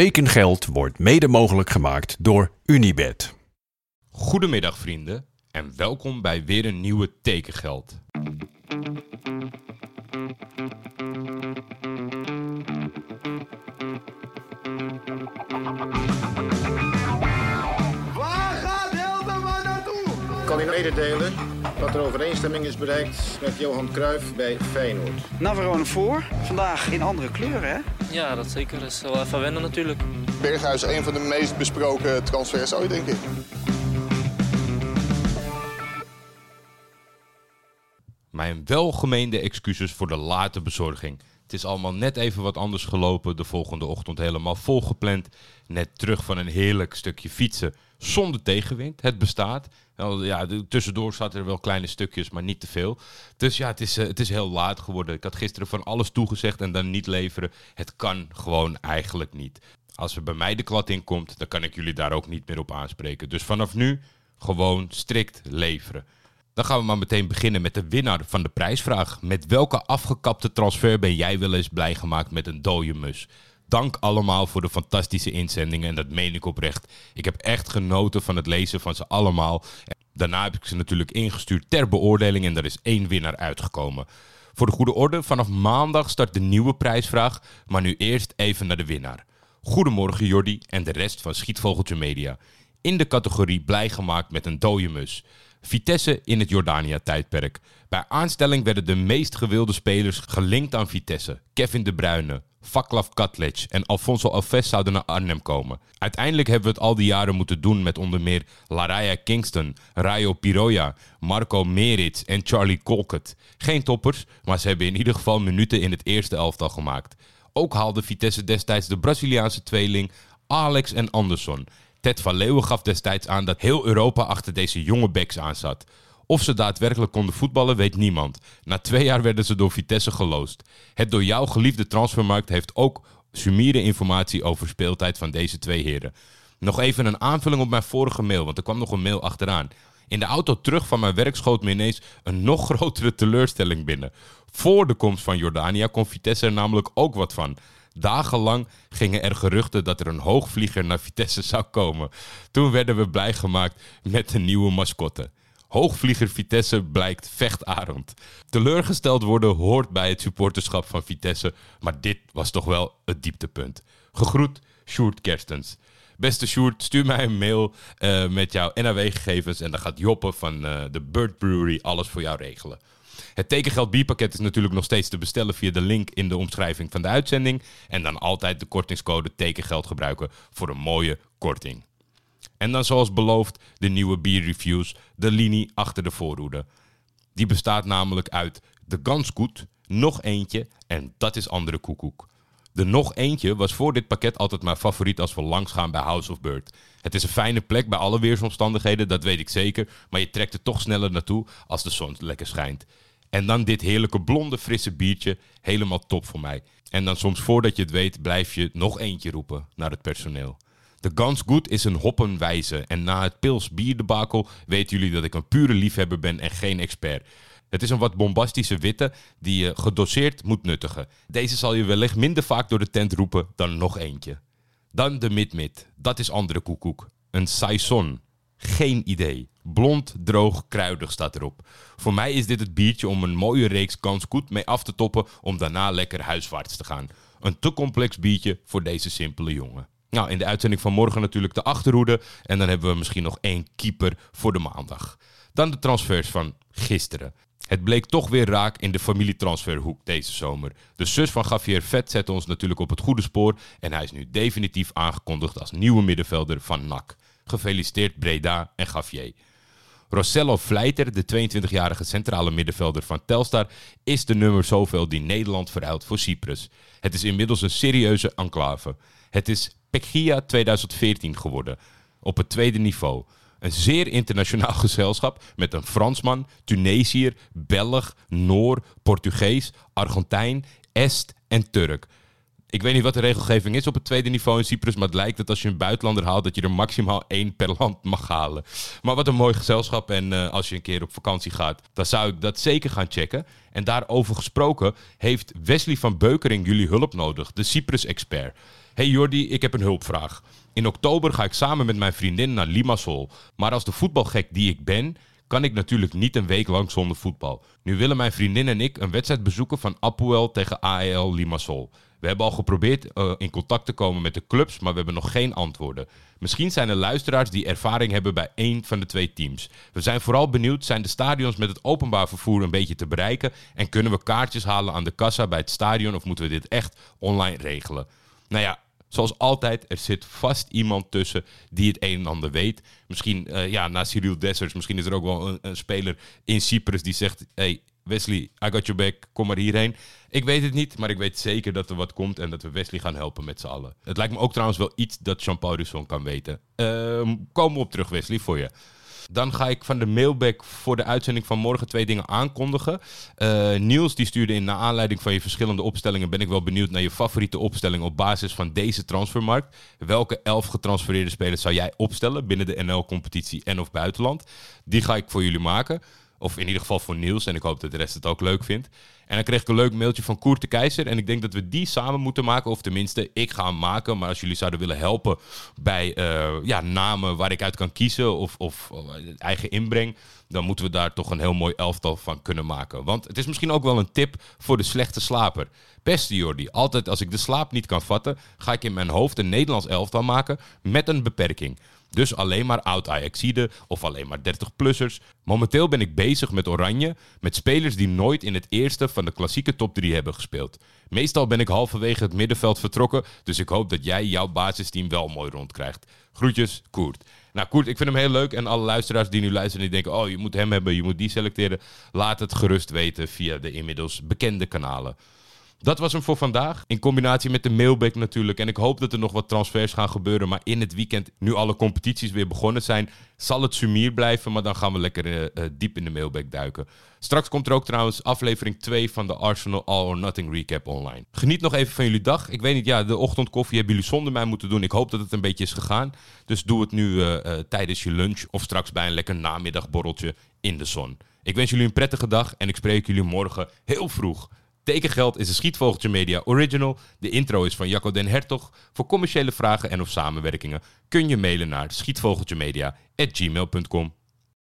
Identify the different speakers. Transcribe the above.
Speaker 1: Tekengeld wordt mede mogelijk gemaakt door Unibed.
Speaker 2: Goedemiddag vrienden en welkom bij weer een nieuwe Tekengeld.
Speaker 3: Waar gaat Hilterman naartoe?
Speaker 4: kan u mededelen dat er overeenstemming is bereikt met Johan Cruijff bij Feyenoord.
Speaker 5: Navarone voor. Vandaag in andere kleuren, hè?
Speaker 6: Ja, dat zeker. Dat is wel even wennen natuurlijk.
Speaker 7: Berghuis een van de meest besproken transfers ooit, denk ik.
Speaker 2: Mijn welgemeende excuses voor de late bezorging. Het is allemaal net even wat anders gelopen. De volgende ochtend helemaal volgepland. Net terug van een heerlijk stukje fietsen zonder tegenwind. Het bestaat. Ja, tussendoor zaten er wel kleine stukjes, maar niet te veel. Dus ja, het is, eh, het is heel laat geworden. Ik had gisteren van alles toegezegd en dan niet leveren. Het kan gewoon eigenlijk niet. Als er bij mij de klad in komt, dan kan ik jullie daar ook niet meer op aanspreken. Dus vanaf nu gewoon strikt leveren. Dan gaan we maar meteen beginnen met de winnaar van de prijsvraag. Met welke afgekapte transfer ben jij wel eens blij gemaakt met een dode mus? Dank allemaal voor de fantastische inzendingen en dat meen ik oprecht. Ik heb echt genoten van het lezen van ze allemaal. Daarna heb ik ze natuurlijk ingestuurd ter beoordeling en er is één winnaar uitgekomen. Voor de goede orde, vanaf maandag start de nieuwe prijsvraag, maar nu eerst even naar de winnaar. Goedemorgen Jordi en de rest van Schietvogeltje Media. In de categorie blij gemaakt met een dode mus. Vitesse in het Jordania-tijdperk. Bij aanstelling werden de meest gewilde spelers gelinkt aan Vitesse. Kevin De Bruyne, Vaklav Katlec en Alfonso Alves zouden naar Arnhem komen. Uiteindelijk hebben we het al die jaren moeten doen met onder meer Laraya Kingston, Rayo Piroja, Marco Meritz en Charlie Colkett. Geen toppers, maar ze hebben in ieder geval minuten in het eerste elftal gemaakt. Ook haalde Vitesse destijds de Braziliaanse tweeling Alex en Anderson. Ted van Leeuwen gaf destijds aan dat heel Europa achter deze jonge backs aanzat. Of ze daadwerkelijk konden voetballen, weet niemand. Na twee jaar werden ze door Vitesse geloosd. Het door jou geliefde transfermarkt heeft ook sumiere informatie over speeltijd van deze twee heren. Nog even een aanvulling op mijn vorige mail, want er kwam nog een mail achteraan. In de auto terug van mijn werk schoot me ineens een nog grotere teleurstelling binnen. Voor de komst van Jordania kon Vitesse er namelijk ook wat van. Dagenlang gingen er geruchten dat er een hoogvlieger naar Vitesse zou komen. Toen werden we blij gemaakt met een nieuwe mascotte. Hoogvlieger Vitesse blijkt vechtarend. Teleurgesteld worden hoort bij het supporterschap van Vitesse, maar dit was toch wel het dieptepunt. Gegroet, Sjoerd Kerstens. Beste Sjoerd, stuur mij een mail eh, met jouw NAW-gegevens en dan gaat Joppe van eh, de Bird Brewery alles voor jou regelen. Het tekengeld bierpakket is natuurlijk nog steeds te bestellen via de link in de omschrijving van de uitzending. En dan altijd de kortingscode tekengeld gebruiken voor een mooie korting. En dan zoals beloofd de nieuwe bierreviews, de linie achter de voorhoede. Die bestaat namelijk uit de Ganskoet, nog eentje en dat is andere koekoek. De nog eentje was voor dit pakket altijd mijn favoriet als we langs gaan bij House of Bird. Het is een fijne plek bij alle weersomstandigheden, dat weet ik zeker, maar je trekt er toch sneller naartoe als de zon lekker schijnt. En dan dit heerlijke blonde frisse biertje, helemaal top voor mij. En dan soms voordat je het weet blijf je nog eentje roepen naar het personeel. De Gans Good is een hoppenwijze en na het pils bierdebakel weten jullie dat ik een pure liefhebber ben en geen expert. Het is een wat bombastische witte die je gedoseerd moet nuttigen. Deze zal je wellicht minder vaak door de tent roepen dan nog eentje. Dan de mid-mid. Dat is andere koekoek. Een saison. Geen idee. Blond, droog, kruidig staat erop. Voor mij is dit het biertje om een mooie reeks kans goed mee af te toppen om daarna lekker huiswaarts te gaan. Een te complex biertje voor deze simpele jongen. Nou, in de uitzending van morgen natuurlijk de achterhoede. En dan hebben we misschien nog één keeper voor de maandag. Dan de transfers van gisteren. Het bleek toch weer raak in de familietransferhoek deze zomer. De zus van Javier Vet zette ons natuurlijk op het goede spoor. En hij is nu definitief aangekondigd als nieuwe middenvelder van NAC. Gefeliciteerd Breda en Javier. Rossello Vleiter, de 22-jarige centrale middenvelder van Telstar, is de nummer zoveel die Nederland verhuilt voor Cyprus. Het is inmiddels een serieuze enclave. Het is Pechia 2014 geworden, op het tweede niveau. Een zeer internationaal gezelschap met een Fransman, Tunesiër, Belg, Noor, Portugees, Argentijn, Est en Turk. Ik weet niet wat de regelgeving is op het tweede niveau in Cyprus, maar het lijkt dat als je een buitenlander haalt, dat je er maximaal één per land mag halen. Maar wat een mooi gezelschap en eh, als je een keer op vakantie gaat, dan zou ik dat zeker gaan checken. En daarover gesproken heeft Wesley van Beukering jullie hulp nodig, de Cyprus-expert. Hey Jordi, ik heb een hulpvraag. In oktober ga ik samen met mijn vriendin naar Limassol. Maar als de voetbalgek die ik ben, kan ik natuurlijk niet een week lang zonder voetbal. Nu willen mijn vriendin en ik een wedstrijd bezoeken van Apoel tegen AEL Limassol. We hebben al geprobeerd uh, in contact te komen met de clubs, maar we hebben nog geen antwoorden. Misschien zijn er luisteraars die ervaring hebben bij één van de twee teams. We zijn vooral benieuwd, zijn de stadions met het openbaar vervoer een beetje te bereiken? En kunnen we kaartjes halen aan de kassa bij het stadion of moeten we dit echt online regelen? Nou ja, Zoals altijd, er zit vast iemand tussen die het een en ander weet. Misschien, uh, ja, na Cyril Dessers, misschien is er ook wel een, speler in Cyprus die zegt... Hey, Wesley, I got your back, kom maar hierheen. Ik weet het niet, maar ik weet zeker dat er wat komt en dat we Wesley gaan helpen met z'n allen. Het lijkt me ook trouwens wel iets dat Jean-Paul kan weten. Uh, komen we op terug, Wesley, voor je. Dan ga ik van de mailback voor de uitzending van morgen twee dingen aankondigen. Uh, Niels die stuurde in, naar aanleiding van je verschillende opstellingen, ben ik wel benieuwd naar je favoriete opstelling op basis van deze transfermarkt. Welke elf getransfereerde spelers zou jij opstellen binnen de NL-competitie en of buitenland? Die ga ik voor jullie maken. Of in ieder geval voor Niels. En ik hoop dat de rest het ook leuk vindt. En dan kreeg ik een leuk mailtje van Koert de Keizer. En ik denk dat we die samen moeten maken. Of tenminste, ik ga hem maken. Maar als jullie zouden willen helpen bij uh, ja, namen waar ik uit kan kiezen. Of, of eigen inbreng. Dan moeten we daar toch een heel mooi elftal van kunnen maken. Want het is misschien ook wel een tip voor de slechte slaper. Beste Jordi, altijd als ik de slaap niet kan vatten, ga ik in mijn hoofd een Nederlands elftal maken met een beperking. Dus alleen maar oud-Ajaxide of alleen maar 30-plussers. Momenteel ben ik bezig met Oranje, met spelers die nooit in het eerste van de klassieke top 3 hebben gespeeld. Meestal ben ik halverwege het middenveld vertrokken, dus ik hoop dat jij jouw basisteam wel mooi rondkrijgt. Groetjes, Koert. Nou, Koert, ik vind hem heel leuk. En alle luisteraars die nu luisteren, die denken: oh, je moet hem hebben, je moet die selecteren. Laat het gerust weten via de inmiddels bekende kanalen. Dat was hem voor vandaag. In combinatie met de mailback natuurlijk. En ik hoop dat er nog wat transfers gaan gebeuren. Maar in het weekend, nu alle competities weer begonnen zijn, zal het sumier blijven. Maar dan gaan we lekker uh, diep in de mailback duiken. Straks komt er ook trouwens aflevering 2 van de Arsenal All or Nothing Recap online. Geniet nog even van jullie dag. Ik weet niet, ja, de ochtendkoffie hebben jullie zonder mij moeten doen. Ik hoop dat het een beetje is gegaan. Dus doe het nu uh, tijdens je lunch of straks bij een lekker namiddagborreltje in de zon. Ik wens jullie een prettige dag en ik spreek jullie morgen heel vroeg. Tekengeld is een Schietvogeltje Media original. De intro is van Jacco den Hertog. Voor commerciële vragen en of samenwerkingen kun je mailen naar schietvogeltjemedia.gmail.com.